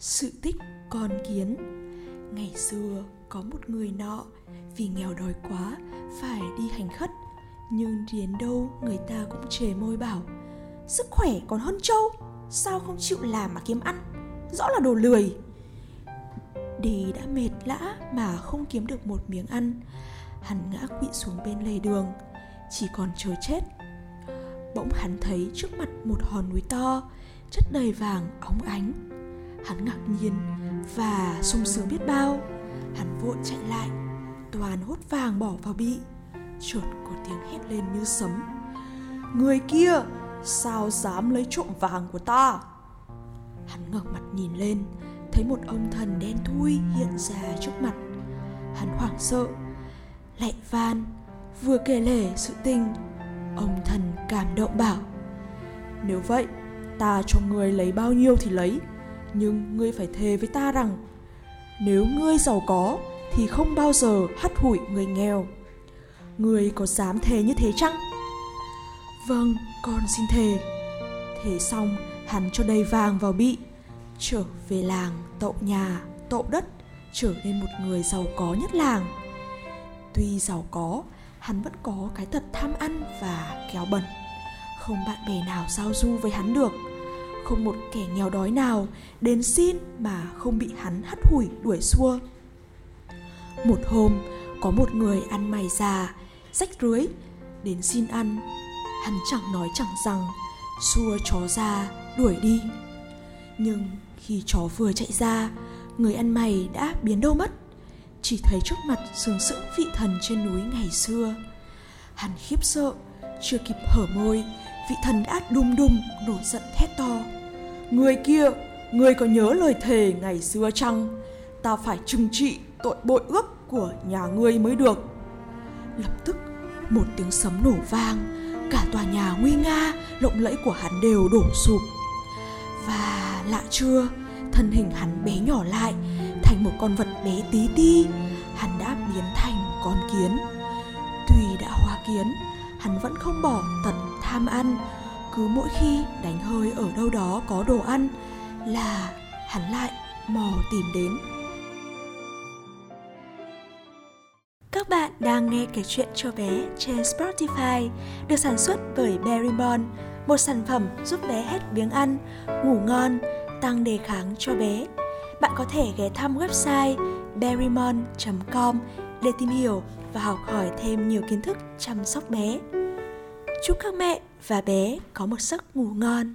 Sự tích con kiến. Ngày xưa có một người nọ, Vì nghèo đói quá, Phải đi hành khất. Nhưng đến đâu người ta cũng chề môi bảo, Sức khỏe còn hơn trâu, Sao không chịu làm mà kiếm ăn? Rõ là đồ lười. Đi đã mệt lã mà không kiếm được một miếng ăn. Hắn ngã quỵ xuống bên lề đường, Chỉ còn chờ chết. Bỗng hắn thấy trước mặt một hòn núi to, Chất đầy vàng, óng ánh. Hắn ngạc nhiên và sung sướng biết bao. Hắn vội chạy lại, Toàn hốt vàng bỏ vào bị. Chợt có tiếng hét lên như sấm. Người kia, Sao dám lấy trộm vàng của ta? Hắn ngẩng mặt nhìn lên, Thấy một ông thần đen thui hiện ra trước mặt. Hắn hoảng sợ Lạy van, Vừa kể lể sự tình Ông thần cảm động bảo, Nếu vậy, Ta cho người lấy bao nhiêu thì lấy. Nhưng ngươi phải thề với ta rằng, Nếu ngươi giàu có, Thì không bao giờ hắt hủi người nghèo. Ngươi có dám thề như thế chăng? Vâng con xin thề. Thế xong, hắn cho đầy vàng vào bị, Trở về làng, tậu nhà, tậu đất, Trở nên một người giàu có nhất làng. Tuy giàu có, Hắn vẫn có cái tật tham ăn và kéo bẩn. Không bạn bè nào giao du với hắn được. Không một kẻ nghèo đói nào Đến xin mà không bị hắn hắt hủi đuổi xua. Một hôm, Có một người ăn mày già, Rách rưới, Đến xin ăn. Hắn chẳng nói chẳng rằng, Xua chó ra, đuổi đi. Nhưng khi chó vừa chạy ra, Người ăn mày đã biến đâu mất. Chỉ thấy trước mặt sừng sững vị thần trên núi ngày xưa. Hắn khiếp sợ, Chưa kịp hở môi Vị thần đã đùng đùng nổi giận thét to. Người kia, Người có nhớ lời thề ngày xưa chăng? Ta phải trừng trị tội bội ước của nhà ngươi mới được. Lập tức, một tiếng sấm nổ vang, Cả tòa nhà nguy nga, Lộng lẫy của hắn đều đổ sụp. Và lạ chưa, Thân hình hắn bé nhỏ lại, Thành một con vật bé tí ti. Hắn đã biến thành con kiến. Tuy đã hóa kiến, Hắn vẫn không bỏ tật tham ăn Cứ mỗi khi đánh hơi ở đâu đó có đồ ăn Là hắn lại mò tìm đến Các bạn đang nghe kể chuyện cho bé trên Spotify được sản xuất bởi Berrymon, một sản phẩm giúp bé hết biếng ăn, ngủ ngon, tăng đề kháng cho bé. Bạn có thể ghé thăm website berrymon.com để tìm hiểu và học hỏi thêm nhiều kiến thức chăm sóc bé. Chúc các mẹ và bé có một giấc ngủ ngon.